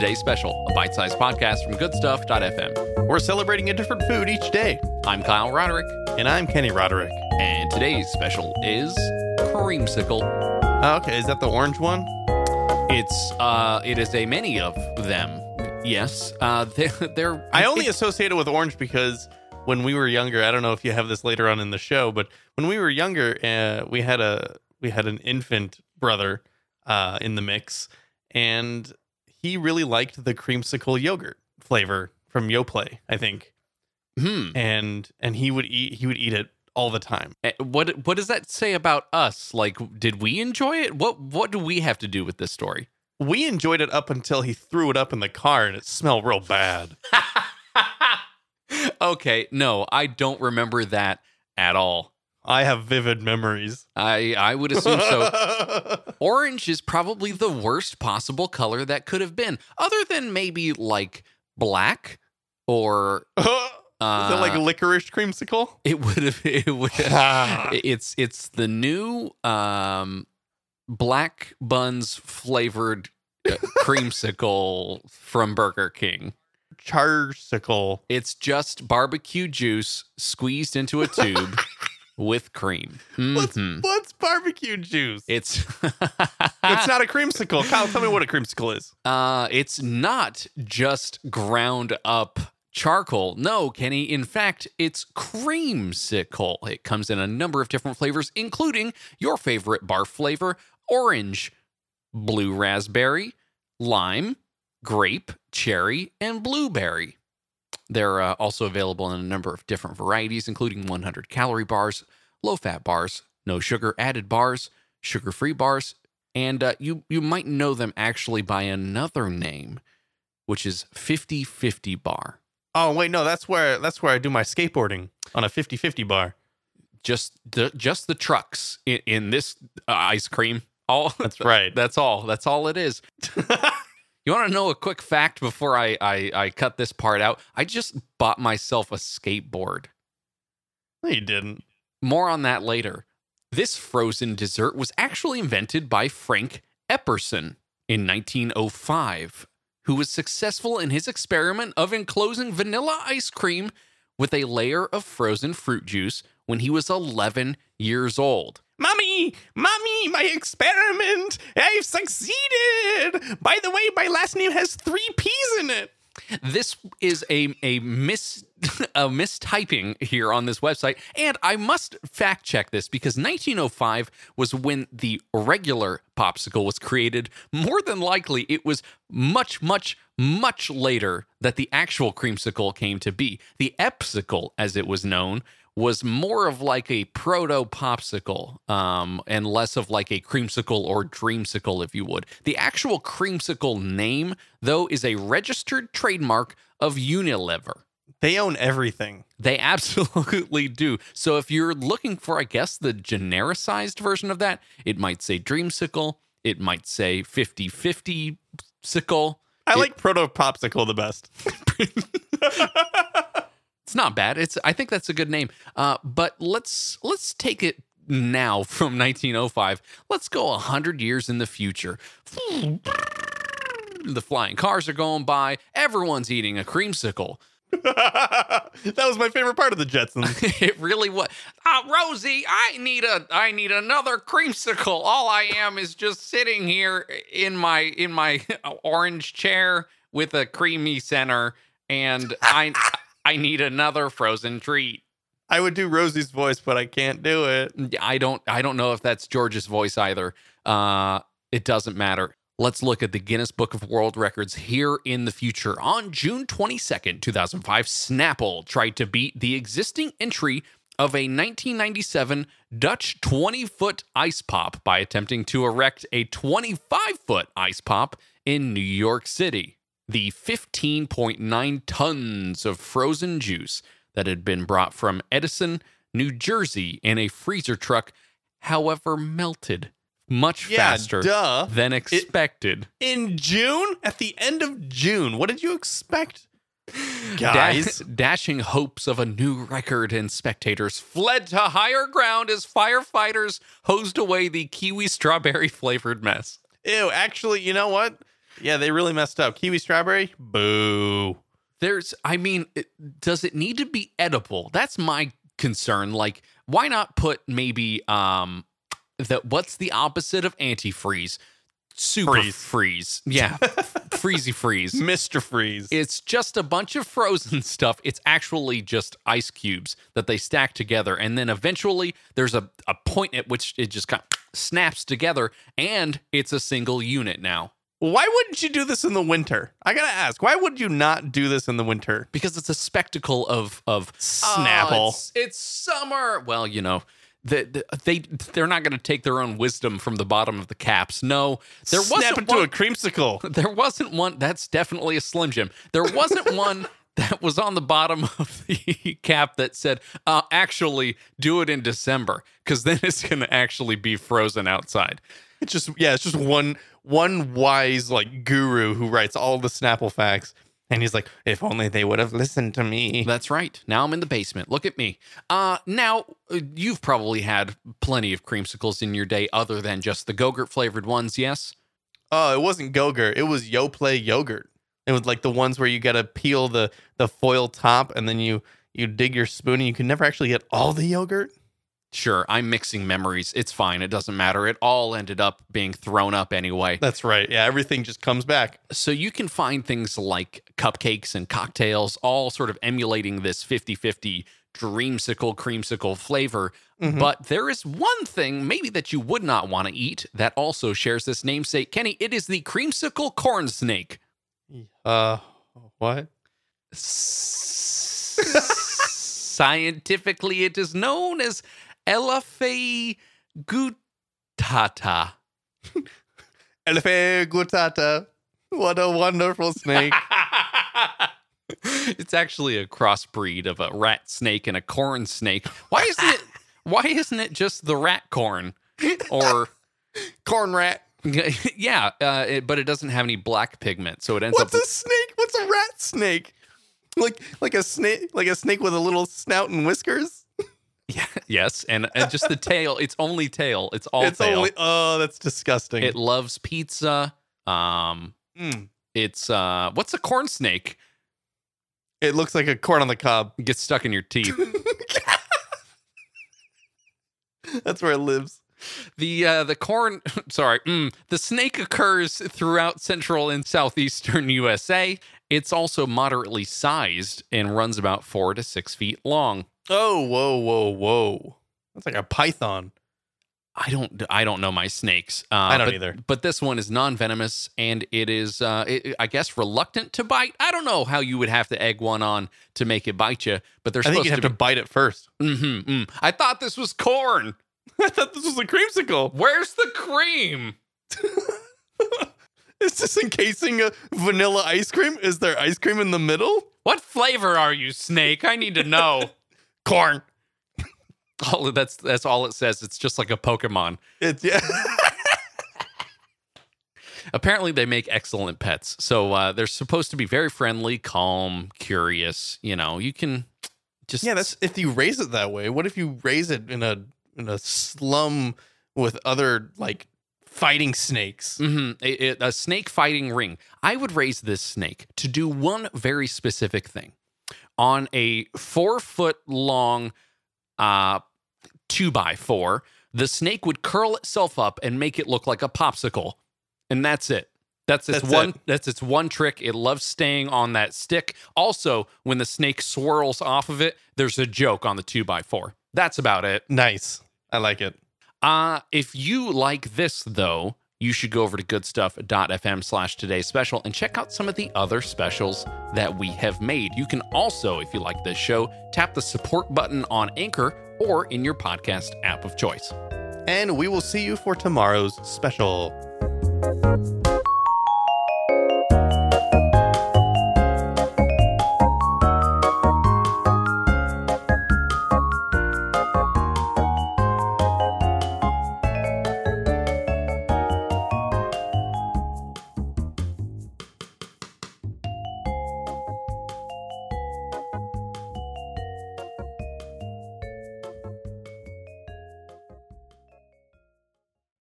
Today's Special, a bite sized podcast from goodstuff.fm. We're celebrating a different food each day. I'm Kyle Roderick, And I'm Kenny Roderick. and today's special is creamsicle. Oh, okay, is that the orange one? It's uh, it is a many of them. Yes, uh, they're, they're I only associate it with orange because when we were younger, I don't know if you have this later on in the show, but when we were younger, uh, we had a we had an infant brother uh, in the mix, and he really liked the creamsicle yogurt flavor from Yoplait, I think, Hmm. and and he would eat he would eat it all the time. Eh, What what does that say about us? Like, did we enjoy it? What what do we have to do with this story? We enjoyed it up until he threw it up in the car and it smelled real bad. okay, no, I don't remember that at all. I have vivid memories. I I would assume so. Orange is probably the worst possible color that could have been, other than maybe like black or Is uh, it like licorice creamsicle? it would have it would it's it's the new um black buns flavored uh, creamsicle from Burger King. Charsicle. It's just barbecue juice squeezed into a tube with cream. What's, Mhm. what's barbecue juice? It's it's not a creamsicle. Kyle, tell me what a creamsicle is. Uh, it's not just ground up charcoal. No, Kenny. In fact, it's creamsicle. It comes in a number of different flavors, including your favorite bar flavor orange, blue raspberry, lime, grape, cherry, and blueberry. They're uh, also available in a number of different varieties, including 100 calorie bars, low fat bars, no sugar added bars, sugar free bars, and uh, you you might know them actually by another name, which is 50-50 bar. Oh wait, no, that's where that's where I do my skateboarding on a 50-50 bar. Just the just the trucks in, in this uh, ice cream. All That's right. That's all. That's all it is. You want to know a quick fact before I, I I cut this part out? I just bought myself a skateboard. no, you didn't. More on that later. This frozen dessert was actually invented by Frank Epperson in 1905, who was successful in his experiment of enclosing vanilla ice cream with a layer of frozen fruit juice when he was 11 years old. Mommy, mommy, my experiment. I've succeeded. By the way, my last name has three P's in it. This is a a mis a mistyping here on this website, and I must fact check this because 1905 was when the regular popsicle was created. More than likely, it was much, much, much later that the actual creamsicle came to be. The epsicle, as it was known, was more of like a proto popsicle um, and less of like a creamsicle or dreamsicle, if you would. The actual creamsicle name, though, is a registered trademark of Unilever. They own everything. They absolutely do. So if you're looking for, I guess, the genericized version of that, it might say dreamsicle, it might say 50 50 sickle. I It- like proto popsicle the best. It's not bad. It's I think that's a good name. Uh, but let's let's take it now from 1905. Let's go 100 years in the future. The flying cars are going by. Everyone's eating a creamsicle. that was my favorite part of the Jetsons. it really was. Uh, Rosie, I need a I need another creamsicle. All I am is just sitting here in my in my orange chair with a creamy center, and I I need another frozen treat. I would do Rosie's voice, but I can't do it. I don't I don't know if that's George's voice either. Uh it doesn't matter. Let's look at the Guinness Book of World Records here in the future. On June 22nd, 2005, Snapple tried to beat the existing entry of a 1997 Dutch 20 foot ice pop by attempting to erect a 25 foot ice pop in New York City. The 15.9 tons of frozen juice that had been brought from Edison, New Jersey in a freezer truck, however, melted much Yeah, faster duh. than expected. In June? At the end of June. What did you expect? Guys. dashing hopes of a new record, and spectators fled to higher ground as firefighters hosed away the kiwi strawberry flavored mess. Ew, actually, you know what? Yeah, they really messed up. Kiwi strawberry, boo. There's, I mean, it, does it need to be edible? That's my concern. Like, why not put maybe um the what's the opposite of antifreeze? Super Freeze. freeze. Yeah, freezy freeze. Mr. Freeze. It's just a bunch of frozen stuff. It's actually just ice cubes that they stack together. And then eventually there's a, a point at which it just kind of snaps together and it's a single unit now. Why wouldn't you do this in the winter? I gotta ask, why would you not do this in the winter? Because it's a spectacle of of Snapple. "Oh, it's, it's summer. Well, you know, the, the, they they're not to take their own wisdom from the bottom of the caps. No, there Snap wasn't into one, a creamsicle. there wasn't one that's definitely a slim jim there wasn't one that was on the bottom of the cap that said uh, actually do it in december because then it's going to actually be frozen outside It's just yeah, it's just one one wise like guru who writes all the Snapple facts. And he's like, if only they would have listened to me. that's right now i'm in the basement look at me uh now uh, you've probably had plenty of creamsicles in your day other than just the gogurt flavored ones yes Oh, it wasn't Gogurt. It was Yoplait yogurt. It was like the ones where you gotta peel the the foil top and then you you dig your spoon and you can never actually get all the yogurt. sure i'm mixing memories it's fine it doesn't matter it all ended up being thrown up anyway That's right. Yeah, everything just comes back. so you can find things like cupcakes and cocktails all sort of emulating this 50-50 dreamsicle creamsicle flavor Mhm. but there is one thing maybe that you would not want to eat that also shares this namesake kenny it is the creamsicle corn snake Uh, what? scientifically it is known as Elaphe guttata Elephant guttata. What a wonderful snake. it's actually a crossbreed of a rat snake and a corn snake. Why isn't it? Why isn't it just the rat corn? Or Corn rat. yeah, uh, it, but it doesn't have any black pigment, so it ends What's up. What's a snake? What's a rat snake? Like like a snake like a snake with a little snout and whiskers? Yeah, yes, and, and just the tail. It's only tail. It's all it's tail. only oh, that's disgusting. it loves pizza. Um, Mm. it's uh, what's a corn snake? It looks like a corn on the cob. It gets stuck in your teeth. That's where it lives. The uh, the corn, sorry, mm, the snake occurs throughout central and southeastern USA. It's also moderately sized and runs about four to six feet long. Oh, whoa, whoa, whoa. That's like a python. I don't I don't know my snakes. Uh, I don't but, either. But this one is non-venomous and it is uh, it, I guess reluctant to bite. I don't know how you would have to egg one on to make it bite you, but they're I supposed you have to. to bite it first. Be, Mhm, mm. I thought this was corn. I thought this was a creamsicle. Where's the cream? Is this encasing a vanilla ice cream? Is there ice cream in the middle? What flavor are you, snake? I need to know. Corn. all that's that's all it says. It's just like a Pokemon. It's yeah. Apparently, they make excellent pets. So uh, they're supposed to be very friendly, calm, curious. You know, you can just yeah, that's if you raise it that way. What if you raise it in a in a slum with other like fighting snakes? Mhm. It- it- a snake fighting ring. I would raise this snake to do one very specific thing. On a four foot long uh, two by four, the snake would curl itself up and make it look like a popsicle, and that's it. That's its That's one. it. That's its one trick. It loves staying on that stick. Also, when the snake swirls off of it, there's a joke on the two by four. That's about it. Nice. I like it. Uh, if you like this, though, you should go over to goodstuff.fm slash today's special and check out some of the other specials that we have made. You can also, if you like this show, tap the support button on Anchor or in your podcast app of choice. And we will see you for tomorrow's special.